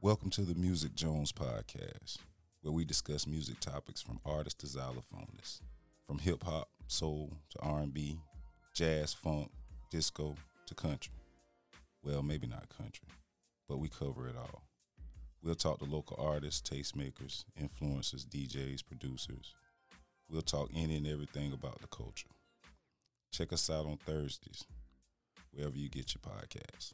Welcome to the Music Jones podcast, where we discuss music topics from artists to xylophonists, from hip hop, soul to R&B, jazz, funk, disco to country. Well, maybe not country, but we cover it all. We'll talk to local artists, tastemakers, influencers, DJs, producers. We'll talk any and everything about the culture. Check us out on Thursdays, wherever you get your podcasts.